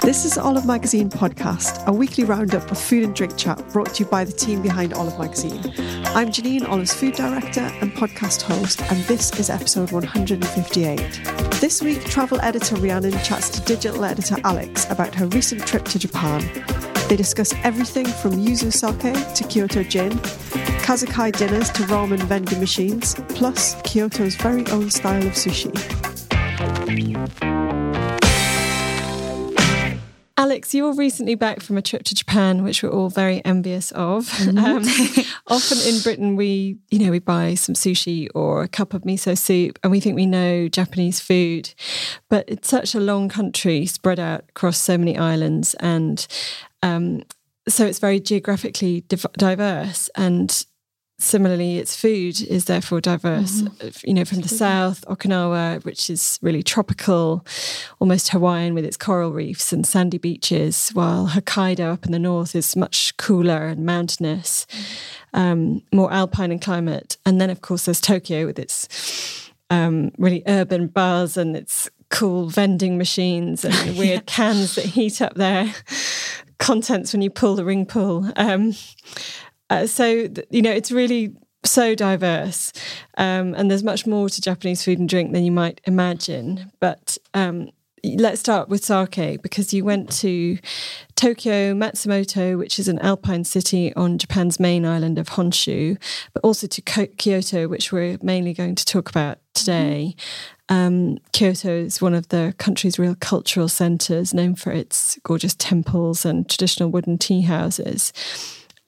This is Olive Magazine Podcast, a weekly roundup of food and drink chat brought to you by the team behind Olive Magazine. I'm Janine, Olive's food director and podcast host, and this is episode 158. This week, travel editor Rhiannon chats to digital editor Alex about her recent trip to Japan. They discuss everything from yuzu sake to Kyoto gin, kazakai dinners to ramen vending machines, plus Kyoto's very own style of sushi. Alex, you're recently back from a trip to Japan, which we're all very envious of. Mm-hmm. Um, often in Britain, we, you know, we buy some sushi or a cup of miso soup, and we think we know Japanese food, but it's such a long country spread out across so many islands, and um, so it's very geographically div- diverse. And similarly, its food is therefore diverse. Mm-hmm. You know, from the south, Okinawa, which is really tropical, almost Hawaiian with its coral reefs and sandy beaches, while Hokkaido up in the north is much cooler and mountainous, mm-hmm. um, more alpine in climate. And then, of course, there's Tokyo with its um, really urban buzz and its cool vending machines and weird yeah. cans that heat up their contents when you pull the ring pull. Um, uh, so, you know, it's really so diverse. Um, and there's much more to Japanese food and drink than you might imagine. But um, let's start with sake because you went to Tokyo, Matsumoto, which is an alpine city on Japan's main island of Honshu, but also to Kyoto, which we're mainly going to talk about today. Um, Kyoto is one of the country's real cultural centres, known for its gorgeous temples and traditional wooden tea houses.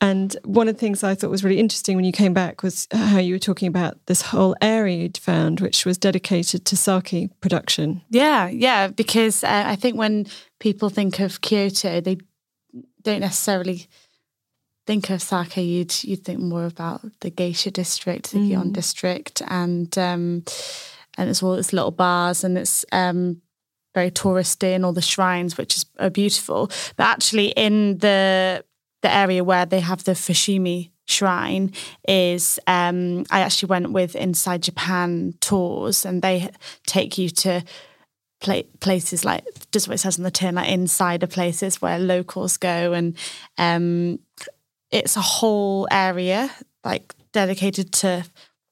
And one of the things I thought was really interesting when you came back was how you were talking about this whole area you'd found, which was dedicated to sake production. Yeah, yeah, because uh, I think when people think of Kyoto, they don't necessarily think of sake. You'd you'd think more about the geisha district, the mm. Gion district, and um, and it's all its little bars and it's um, very touristy and all the shrines, which is are beautiful. But actually, in the the area where they have the Fushimi shrine is um, I actually went with Inside Japan tours and they take you to places like just what it says on the tin like insider places where locals go and um, it's a whole area like dedicated to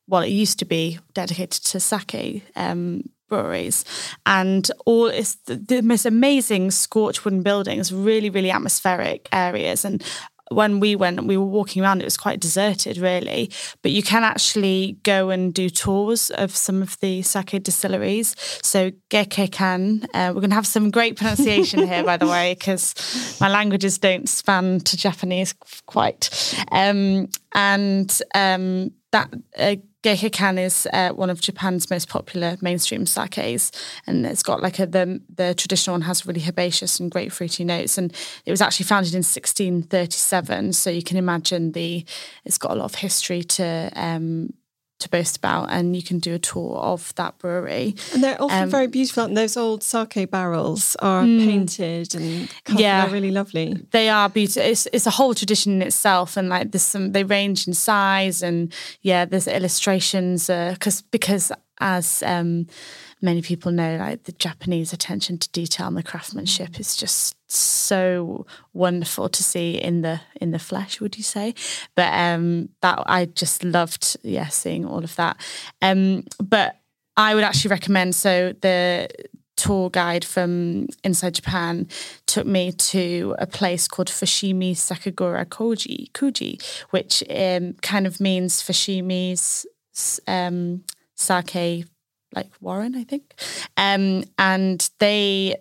well it used to be dedicated to sake um, breweries. And all it's the, the, most amazing scorched wooden buildings really really atmospheric areas. And when we went we were walking around it was quite deserted really. But you can actually go and do tours of some of the sake distilleries. So gekkeikan uh, we're going to have some great pronunciation here by the way because my languages don't span to japanese quite. Um, and um, that uh, Gekkeikan is uh, one of Japan's most popular mainstream sakes, and it's got like a the the traditional one has really herbaceous and grapefruity notes, and it was actually founded in 1637. So you can imagine the it's got a lot of history to um, to boast about, and you can do a tour of that brewery. And they're often um, very beautiful. And those old sake barrels are mm, painted and yeah, they're really lovely. They are beautiful. It's, it's a whole tradition in itself, and like there's some. They range in size, and yeah, there's illustrations because uh, because as um, many people know, like the Japanese attention to detail and the craftsmanship is just so wonderful to see in the in the flesh. Would you say? But um, that I just loved, yeah, seeing all of that. Um, but I would actually recommend so the tour guide from inside Japan took me to a place called Fushimi Sakagura Koji, Kuji, which um, kind of means Fushimi's um, sake like Warren, I think. Um, and they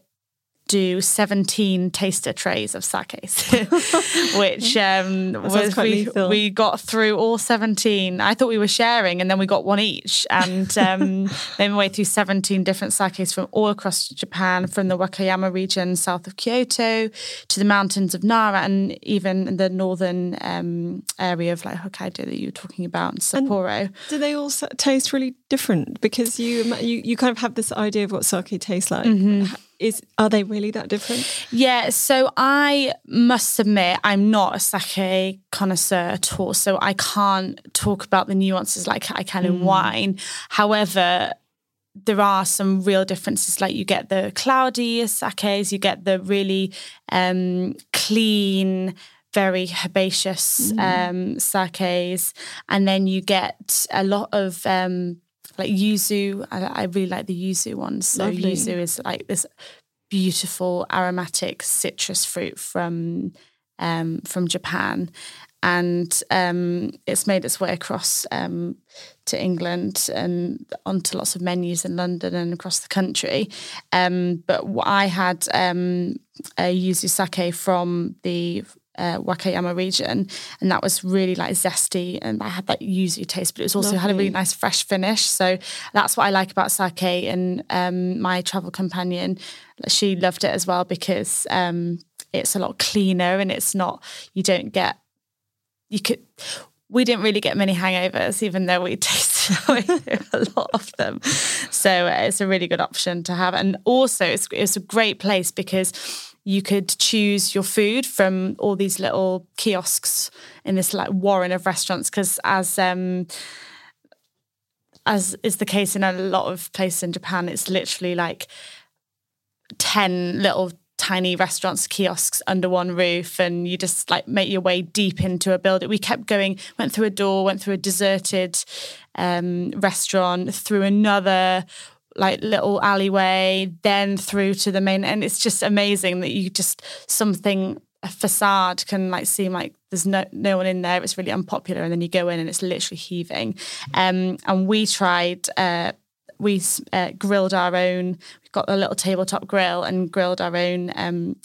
do 17 taster trays of sakes, which um, was we, we got through all 17. I thought we were sharing and then we got one each. And um, made my way through 17 different sakes from all across Japan, from the Wakayama region south of Kyoto to the mountains of Nara and even the northern um, area of like Hokkaido that you were talking about, Sapporo. And do they all taste really different? Because you, you, you kind of have this idea of what sake tastes like. Mm-hmm is are they really that different? Yeah, so I must admit I'm not a sake connoisseur at all, so I can't talk about the nuances like I can mm. in wine. However, there are some real differences. Like you get the cloudy sakes, you get the really um, clean, very herbaceous mm. um, sakes, and then you get a lot of um, like yuzu. I, I, really like the yuzu ones. So Lovely. yuzu is like this beautiful aromatic citrus fruit from um, from Japan, and um, it's made its way across um, to England and onto lots of menus in London and across the country. Um, but I had um, a yuzu sake from the uh, Wakayama region, and that was really like zesty, and I had that yuzu taste, but it was also Lovely. had a really nice fresh finish. So that's what I like about sake. And um, my travel companion, she loved it as well because um, it's a lot cleaner and it's not you don't get you could we didn't really get many hangovers, even though we tasted a lot of them. So uh, it's a really good option to have. And also, it's, it's a great place because you could choose your food from all these little kiosks in this like warren of restaurants because as um as is the case in a lot of places in Japan it's literally like 10 little tiny restaurants kiosks under one roof and you just like make your way deep into a building. We kept going went through a door went through a deserted um, restaurant through another like little alleyway, then through to the main. And it's just amazing that you just something a facade can like seem like there's no no one in there. It's really unpopular, and then you go in and it's literally heaving. Um, and we tried. Uh, we uh, grilled our own. We've got a little tabletop grill and grilled our own um,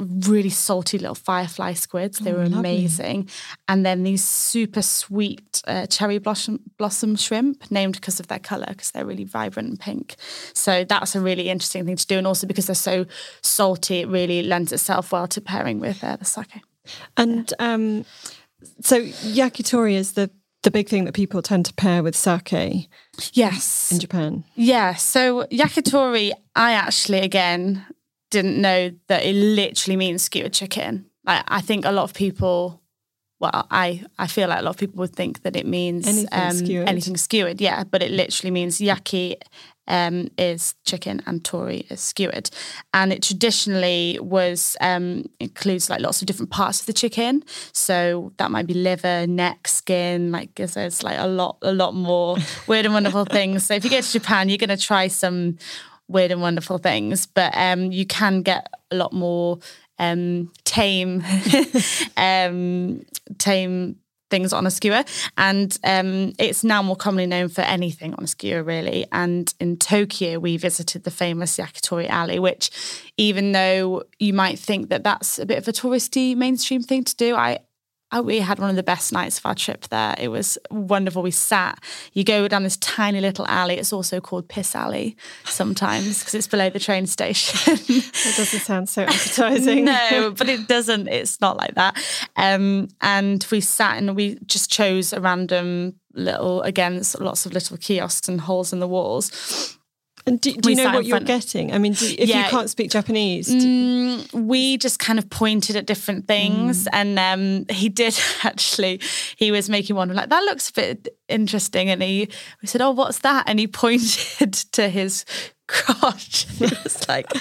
of really salty little firefly squids. They oh, were amazing. Lovely. And then these super sweet uh, cherry blossom, blossom shrimp, named because of their colour, because they're really vibrant and pink. So that's a really interesting thing to do. And also because they're so salty, it really lends itself well to pairing with uh, the sake. And um, so yakitori is the the big thing that people tend to pair with sake. Yes. In Japan. Yeah. So yakitori, I actually again didn't know that it literally means skewered chicken. Like I think a lot of people well, I, I feel like a lot of people would think that it means anything, um, skewered. anything skewered, yeah, but it literally means yaki um, is chicken and tori is skewered, and it traditionally was um, includes like lots of different parts of the chicken. So that might be liver, neck, skin. Like there's like a lot, a lot more weird and wonderful things. So if you go to Japan, you're going to try some weird and wonderful things, but um, you can get a lot more um, tame, um, tame things on a skewer. And um, it's now more commonly known for anything on a skewer, really. And in Tokyo, we visited the famous Yakitori Alley, which, even though you might think that that's a bit of a touristy mainstream thing to do, I we had one of the best nights of our trip there. It was wonderful. We sat, you go down this tiny little alley. It's also called Piss Alley sometimes because it's below the train station. that doesn't sound so appetizing. no, but it doesn't. It's not like that. Um, and we sat and we just chose a random little, again, lots of little kiosks and holes in the walls and do, do you know what you're getting? I mean, do, if yeah, you can't speak Japanese, mm, we just kind of pointed at different things, mm. and um, he did actually. He was making one like that looks a bit interesting, and he we said, "Oh, what's that?" And he pointed to his crotch. it was like,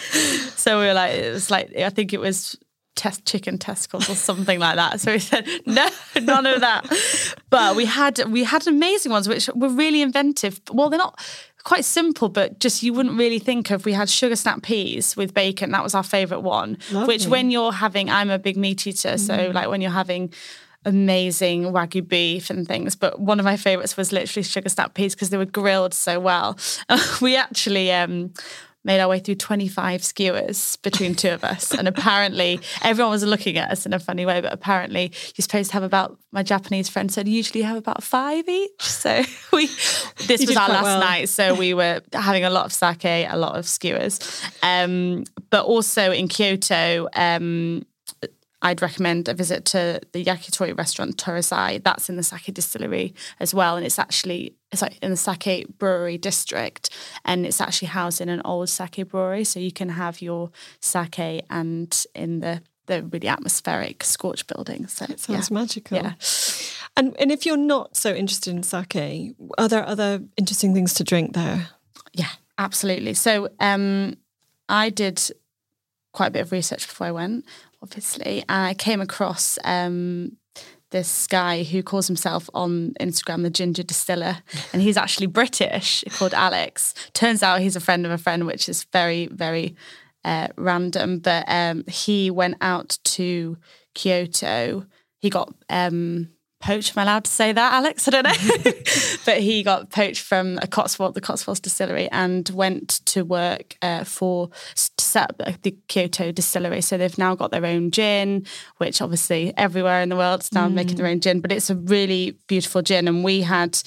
so we were like, it was like I think it was test chicken testicles or something like that. So he said, no, none of that. But we had we had amazing ones which were really inventive. Well, they're not quite simple, but just you wouldn't really think of. We had sugar snap peas with bacon. That was our favourite one. Lovely. Which when you're having, I'm a big meat eater, mm. so like when you're having amazing wagyu beef and things. But one of my favourites was literally sugar snap peas because they were grilled so well. we actually um, made our way through 25 skewers between two of us. And apparently, everyone was looking at us in a funny way, but apparently, you're supposed to have about, my Japanese friend said, usually have about five each. So we, this you was our last well. night. So we were having a lot of sake, a lot of skewers. Um, but also in Kyoto, um, I'd recommend a visit to the yakitori restaurant Torisei. That's in the sake distillery as well, and it's actually it's like in the sake brewery district, and it's actually housed in an old sake brewery, so you can have your sake and in the the really atmospheric scorch building. So it sounds yeah. magical. Yeah. And and if you're not so interested in sake, are there other interesting things to drink there? Yeah, absolutely. So um, I did quite a bit of research before I went obviously. I came across um, this guy who calls himself on Instagram the Ginger Distiller, and he's actually British, called Alex. Turns out he's a friend of a friend, which is very, very uh, random. But um, he went out to Kyoto. He got um, poached. Am I allowed to say that, Alex? I don't know. but he got poached from a Cotswold, the Cotswolds distillery, and went to work uh, for set up the Kyoto distillery. So they've now got their own gin, which obviously everywhere in the world is now mm. making their own gin. But it's a really beautiful gin, and we had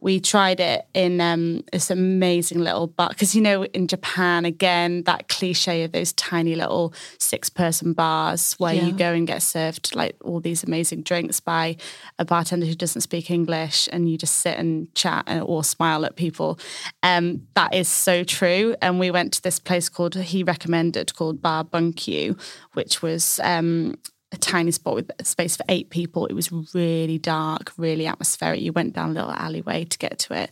we tried it in um, this amazing little bar because you know in Japan again that cliche of those tiny little six person bars where yeah. you go and get served like all these amazing drinks by a bartender who doesn't speak English and you just sit and chat and, or smile at people. Um, that is so true. And we went to this place called he recommended called Bar Bunkyu, which was um, a tiny spot with space for eight people. It was really dark, really atmospheric. You went down a little alleyway to get to it,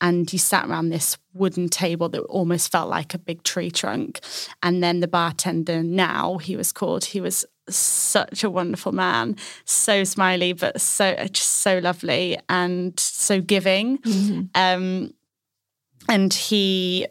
and you sat around this wooden table that almost felt like a big tree trunk. And then the bartender, now he was called, he was such a wonderful man, so smiley, but so just so lovely and so giving. Mm-hmm. Um, and he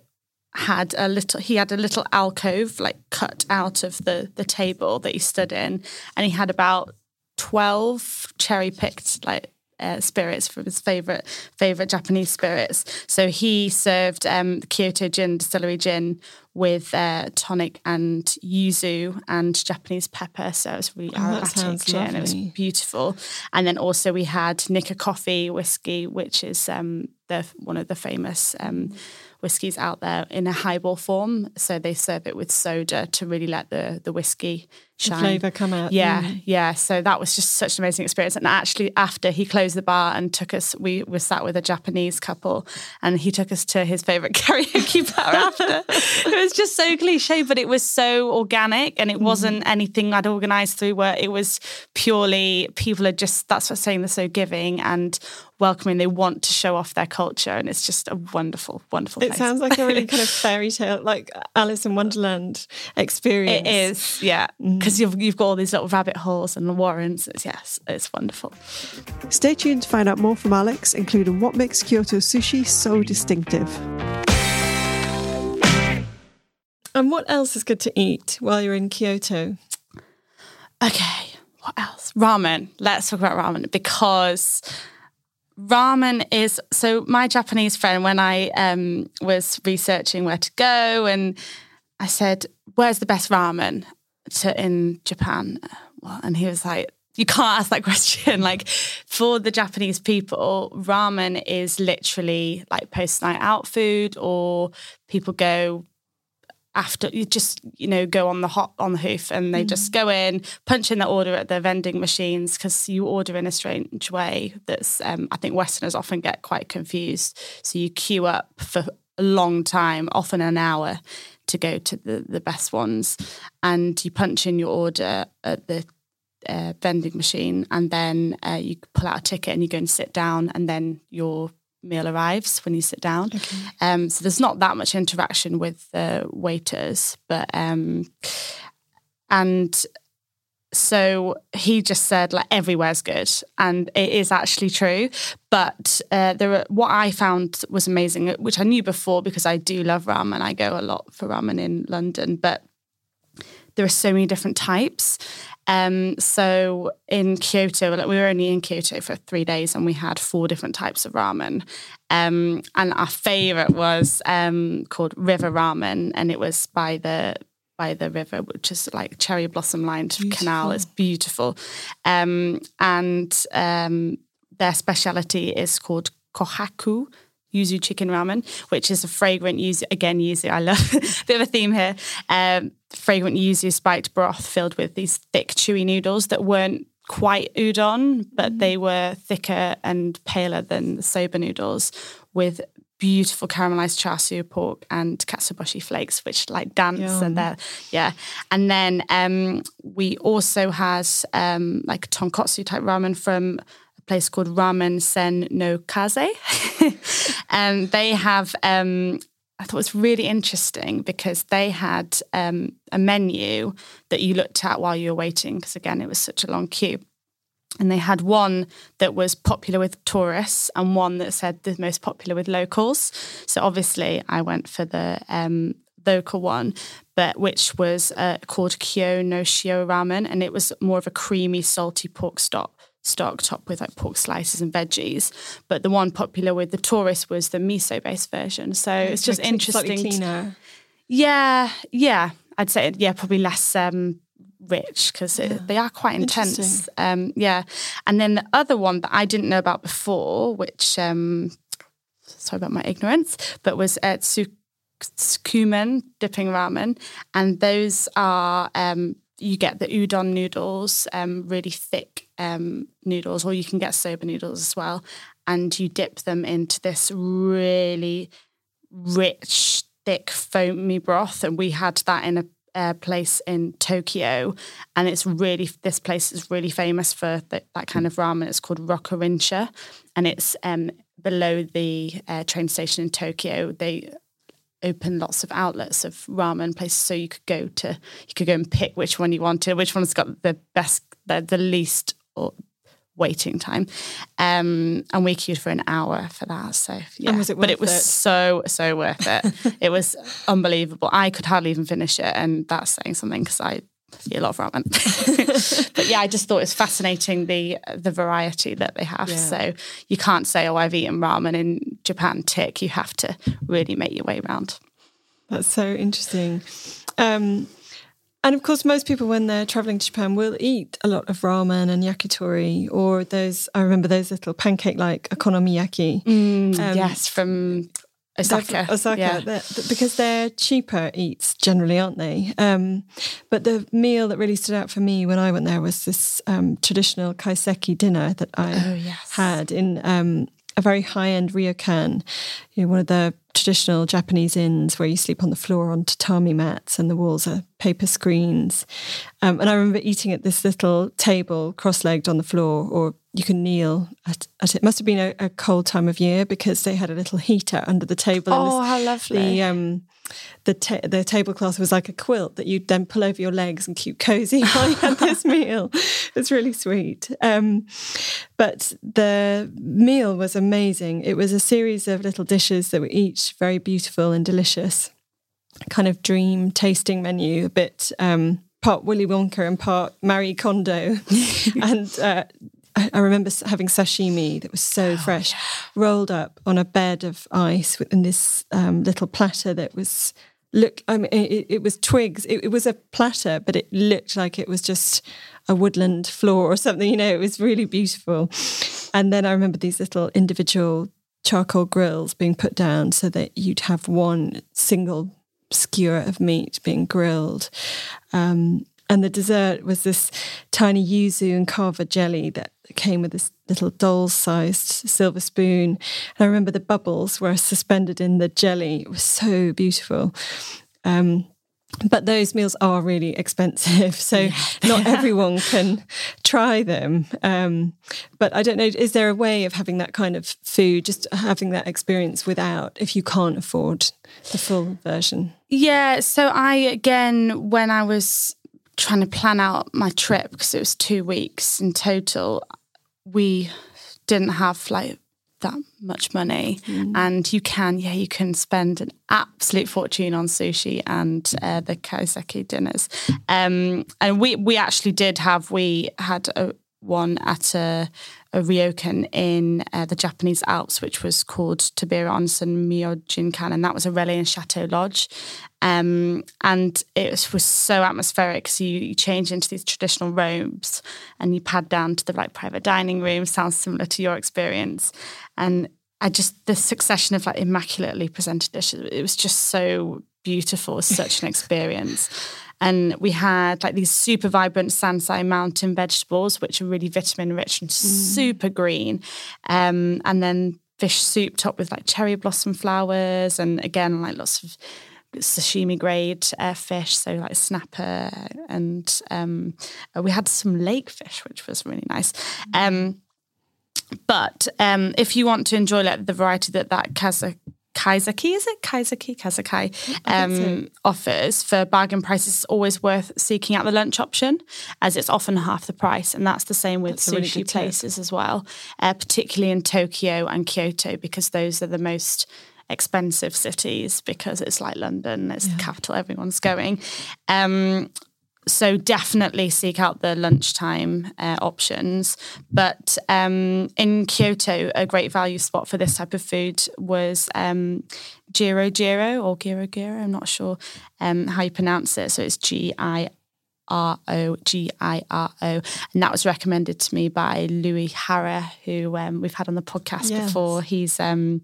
had a little he had a little alcove like cut out of the the table that he stood in and he had about 12 cherry picked like uh, spirits from his favorite favorite Japanese spirits. So he served um, Kyoto Gin Distillery gin with uh, tonic and yuzu and Japanese pepper. So it was really oh, aromatic gin. Lovely. It was beautiful. And then also we had Nikka Coffey whiskey, which is um, the one of the famous. Um, whiskies out there in a highball form. So they serve it with soda to really let the the whiskey shine. flavour come out. Yeah, mm. yeah. So that was just such an amazing experience. And actually, after he closed the bar and took us, we were sat with a Japanese couple, and he took us to his favourite karaoke bar after. it was just so cliche, but it was so organic, and it mm. wasn't anything I'd organised through work. It was purely people are just that's what I'm saying they're so giving and welcoming. They want to show off their culture, and it's just a wonderful, wonderful. It place. sounds like a really kind of fairy tale, like Alice in Wonderland experience. It is, yeah. Mm because you've, you've got all these little rabbit holes and the warrens. It's, yes, it's wonderful. Stay tuned to find out more from Alex, including what makes Kyoto sushi so distinctive. And what else is good to eat while you're in Kyoto? Okay, what else? Ramen. Let's talk about ramen because ramen is so my Japanese friend when I um, was researching where to go and I said, "Where's the best ramen?" To in Japan. And he was like, you can't ask that question. Like for the Japanese people, ramen is literally like post night out food, or people go after you just you know go on the hot on the hoof and they mm. just go in punch in their order at the vending machines because you order in a strange way that's um, i think westerners often get quite confused so you queue up for a long time often an hour to go to the, the best ones and you punch in your order at the uh, vending machine and then uh, you pull out a ticket and you go and sit down and then your meal arrives when you sit down. Okay. Um, so there's not that much interaction with the waiters, but um, and so he just said like everywhere's good, and it is actually true. But uh, there, were, what I found was amazing, which I knew before because I do love ramen. I go a lot for ramen in London, but there are so many different types. Um, so in Kyoto, like we were only in Kyoto for three days, and we had four different types of ramen. Um, and our favorite was um, called River Ramen, and it was by the by the river, which is like cherry blossom lined canal. It's beautiful, um, and um, their specialty is called kohaku, yuzu chicken ramen, which is a fragrant yuzu. Again, yuzu. I love a bit of a theme here. Um, fragrant yuzu spiked broth filled with these thick, chewy noodles that weren't quite udon, but mm. they were thicker and paler than the soba noodles with beautiful caramelized char siu pork and katsuobushi flakes, which like dance Yum. and there, yeah. And then um, we also has um, like tonkotsu type ramen from a place called Ramen Sen no Kaze. and um, they have, um, I thought it was really interesting because they had um, a menu that you looked at while you were waiting, because again, it was such a long queue. And they had one that was popular with tourists and one that said the most popular with locals. So obviously, I went for the um, local one, but which was uh, called Kyo no Shio Ramen, and it was more of a creamy, salty pork stock stock topped with like pork slices and veggies. But the one popular with the tourists was the miso based version. So it's, just like interesting. cleaner. Yeah, yeah. I'd say yeah, probably less um, rich because yeah. they are quite intense. Um, yeah, and then the other one that I didn't know about before, which um, sorry about my ignorance, but was at Tsukemen dipping ramen, and those are um, you get the udon noodles, um, really thick um, noodles, or you can get soba noodles as well. And you dip them into this really rich, thick, foamy broth. And we had that in a uh, place in Tokyo, and it's really this place is really famous for th- that kind of ramen. It's called Rokurinsha, and it's um, below the uh, train station in Tokyo. They open lots of outlets of ramen places so you could go to you could go and pick which one you wanted which one's got the best the, the least waiting time um, and we queued for an hour for that so yeah it but it was it? so so worth it it was unbelievable i could hardly even finish it and that's saying something because i eat a lot of ramen. but yeah, I just thought it's fascinating the the variety that they have. Yeah. So you can't say, "Oh, I've eaten ramen in Japan." Tick. You have to really make your way around. That's so interesting. Um, and of course, most people, when they're traveling to Japan, will eat a lot of ramen and yakitori, or those. I remember those little pancake-like okonomiyaki. Mm, um, yes, from Osaka. Osaka, yeah. they're, because they're cheaper eats generally, aren't they? Um, but the meal that really stood out for me when I went there was this um, traditional kaiseki dinner that I oh, yes. had in um, a very high end ryokan, you know, one of the traditional Japanese inns where you sleep on the floor on tatami mats and the walls are paper screens. Um, and I remember eating at this little table, cross legged on the floor, or you can kneel at, at, it. Must have been a, a, cold time of year because they had a little heater under the table. Oh, how lovely! The um, the ta- the tablecloth was like a quilt that you'd then pull over your legs and keep cozy while you had this meal. It's really sweet. Um, but the meal was amazing. It was a series of little dishes that were each very beautiful and delicious. Kind of dream tasting menu, a bit um, part Willy Wonka and part Marie Kondo, and uh, I remember having sashimi that was so oh, fresh, yeah. rolled up on a bed of ice in this um, little platter that was look I mean, it, it was twigs. It, it was a platter, but it looked like it was just a woodland floor or something. You know, it was really beautiful. And then I remember these little individual charcoal grills being put down so that you'd have one single skewer of meat being grilled. Um, and the dessert was this tiny yuzu and cava jelly that came with this little doll sized silver spoon. And I remember the bubbles were suspended in the jelly. It was so beautiful. Um, but those meals are really expensive, so yeah. not everyone can try them. Um, but I don't know, is there a way of having that kind of food, just having that experience without, if you can't afford the full version? Yeah, so I, again, when I was trying to plan out my trip, because it was two weeks in total, we didn't have like that much money mm. and you can yeah you can spend an absolute fortune on sushi and uh, the kaiseki dinners um, and we we actually did have we had a one at a, a ryokan in uh, the Japanese Alps, which was called Tobira Onsen Myojinkan, and that was a Relais Chateau Lodge. Um, and it was, was so atmospheric. So you, you, change into these traditional robes and you pad down to the like private dining room. Sounds similar to your experience. And I just the succession of like immaculately presented dishes. It was just so beautiful. Such an experience. And we had like these super vibrant Sansai mountain vegetables, which are really vitamin rich and mm. super green. Um, and then fish soup topped with like cherry blossom flowers. And again, like lots of sashimi grade uh, fish, so like snapper. And um, we had some lake fish, which was really nice. Um, but um, if you want to enjoy like the variety that that Kazakh Kaiseki, is it Kaiseki? Kazakai um, so. offers for bargain prices. It's always worth seeking out the lunch option as it's often half the price. And that's the same with that's sushi really places tip. as well, uh, particularly in Tokyo and Kyoto, because those are the most expensive cities because it's like London, it's yeah. the capital, everyone's going. Um, so definitely seek out the lunchtime uh, options. But um, in Kyoto, a great value spot for this type of food was um, Giro Giro or Giro Giro. I'm not sure um, how you pronounce it. So it's G I R O G I R O. And that was recommended to me by Luiz Hara, who um, we've had on the podcast yes. before. He's um,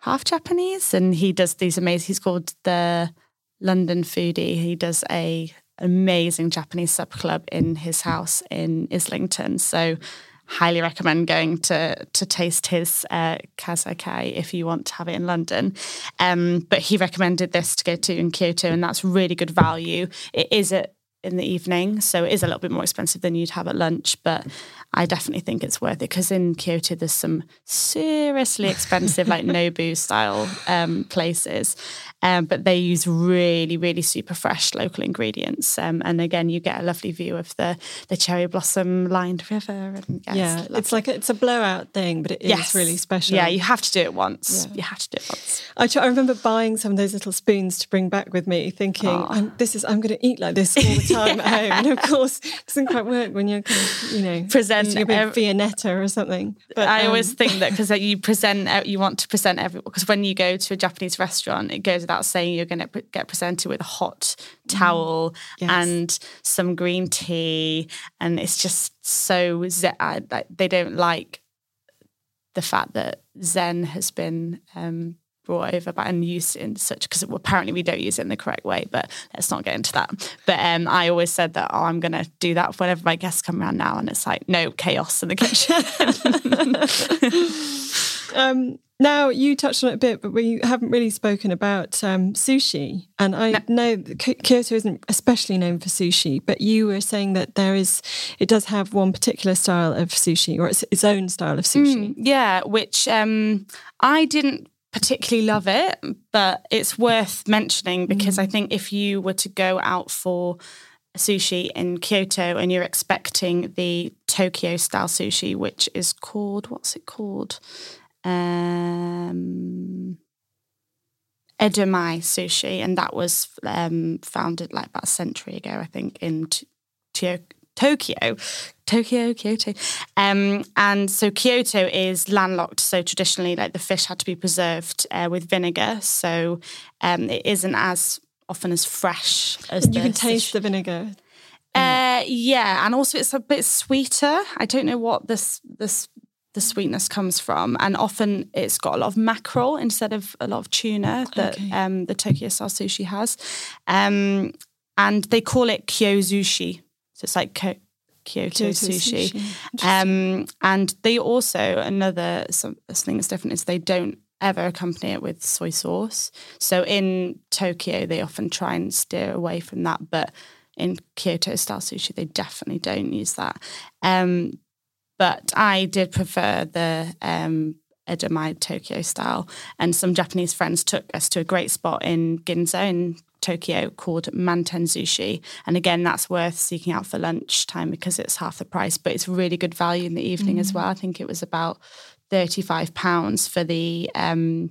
half Japanese and he does these amazing, he's called the London Foodie. He does a amazing Japanese sub club in his house in Islington. So highly recommend going to to taste his uh, kazakai if you want to have it in London. Um, but he recommended this to go to in Kyoto, and that's really good value. It is at in the evening, so it is a little bit more expensive than you'd have at lunch, but I definitely think it's worth it because in Kyoto there's some seriously expensive like Nobu style um, places, um, but they use really, really super fresh local ingredients. Um, and again, you get a lovely view of the the cherry blossom lined river. And yes, yeah, it's, it's like a, it's a blowout thing, but it is yes. really special. Yeah, you have to do it once. Yeah. You have to do it once. I, t- I remember buying some of those little spoons to bring back with me, thinking. "This is I'm going to eat like this all the time at home." And of course, it doesn't quite work when you're kind of you know present a bit Viennetta or something. But, I um, always think that because you present, you want to present everyone because when you go to a Japanese restaurant, it goes without saying you're going to get presented with a hot towel mm. yes. and some green tea, and it's just so. They don't like the fact that Zen has been um, brought over by and used in such because apparently we don't use it in the correct way but let's not get into that but um, i always said that oh i'm going to do that whenever my guests come around now and it's like no chaos in the kitchen um, now you touched on it a bit, but we haven't really spoken about um, sushi. And I no. know Kyoto isn't especially known for sushi, but you were saying that there is, it does have one particular style of sushi, or its, its own style of sushi. Mm, yeah, which um, I didn't particularly love it, but it's worth mentioning because mm. I think if you were to go out for sushi in Kyoto and you're expecting the Tokyo style sushi, which is called, what's it called? um, Edomae Sushi, and that was um, founded like about a century ago, I think, in t- Tokyo. Tokyo, Kyoto. Um, and so Kyoto is landlocked. So traditionally, like the fish had to be preserved uh, with vinegar. So um, it isn't as often as fresh as you can taste the vinegar. Uh, yeah, and also it's a bit sweeter. I don't know what this this the sweetness comes from, and often it's got a lot of mackerel instead of a lot of tuna that Okay. um, the Tokyo style sushi has, um, and they call it kyo sushi. So it's like Kyoto, Kyoto sushi. sushi. Um, and they also another some, thing that's different is they don't ever accompany it with soy sauce. So in Tokyo, they often try and steer away from that, but in Kyoto style sushi, they definitely don't use that. Um, but I did prefer the um, Edomae Tokyo style, and some Japanese friends took us to a great spot in Ginza in Tokyo called Manten Sushi. And again, that's worth seeking out for lunchtime because it's half the price, but it's really good value in the evening as well. I think it was about £35 for the um,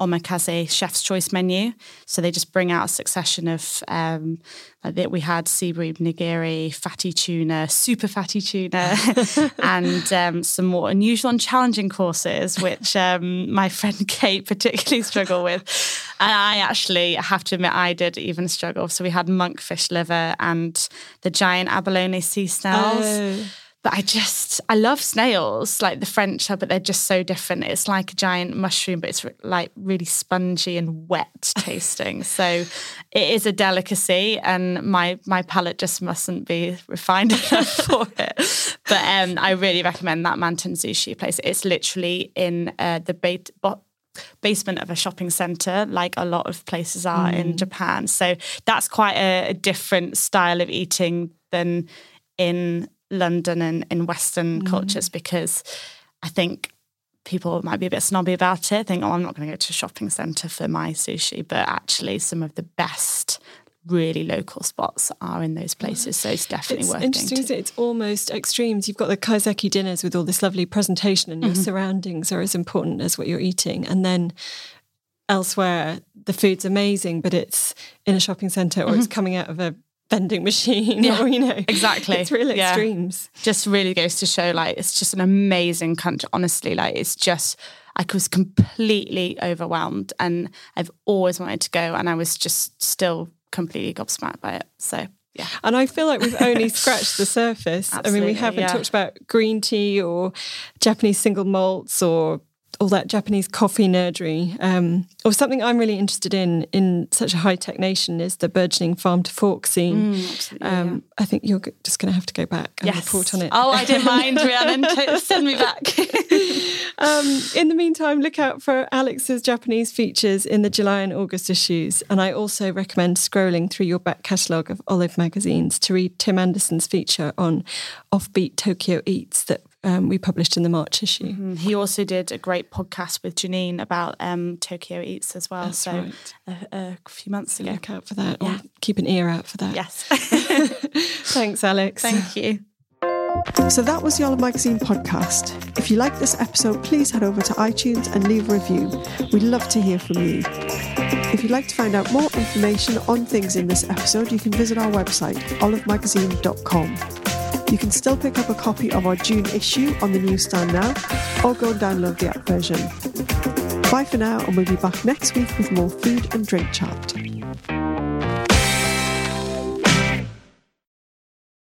omakase chef's choice menu. So they just bring out a succession of, um, like that we had seaweed nigiri, fatty tuna, super fatty tuna, and um, some more unusual and challenging courses, which um, my friend Kate particularly struggled with. And I actually have to admit, I did even struggle. So we had monkfish liver and the giant abalone sea snails. Oh. But I just, I love snails, like the French are, but they're just so different. It's like a giant mushroom, but it's re- like really spongy and wet tasting. so it is a delicacy, and my my palate just mustn't be refined enough for it. But um, I really recommend that Manten Sushi place. It's literally in uh, the bait. Bo- basement of a shopping center like a lot of places are in mm. Japan so that's quite a, a different style of eating than in London and in Western mm. cultures because I think people might be a bit snobby about it, think, oh, I'm not going to go to a shopping centre for my sushi. But actually, some of the best, really local spots are in those places. So it's definitely It's worth interesting, it? It's almost extremes. You've got the kaiseki dinners with all this lovely presentation, and your Mm-hmm. surroundings are as important as what you're eating. And then elsewhere, the food's amazing, but it's in a shopping centre or it's coming out of a vending machine, Mm-hmm. Yeah, or you know, exactly. It's real Yeah. extremes. just really goes to show like it's just an amazing country honestly like it's just i was completely overwhelmed and i've always wanted to go and i was just still completely gobsmacked by it so yeah And I feel like we've only scratched the surface. I mean, we haven't yeah. talked about green tea or Japanese single malts or all that Japanese coffee nerdery. Um, or something I'm really interested in in such a high tech nation is the burgeoning farm to fork scene. um, I think you're just going to have to go back and yes report on it. oh i didn't mind rhiannon send me back Um, in the meantime, look out for Alex's Japanese features in the July and August issues. And I also recommend scrolling through your back catalogue of Olive magazines to read Tim Anderson's feature on Offbeat Tokyo Eats that um, we published in the March issue. he also did a great podcast with janine about um, tokyo eats as well That's so right. a, a few months ago Look out for that, Yeah. or keep an ear out for that. yes Thanks, Alex. thank you So that was the Olive Magazine podcast. If you liked this episode, please head over to iTunes and leave a review. We'd love to hear from you. If you'd like to find out more information on things in this episode, you can visit our website, olivemagazine.com. You can still pick up a copy of our June issue on the newsstand now, or go and download the app version. Bye for now, and we'll be back next week with more food and drink chat.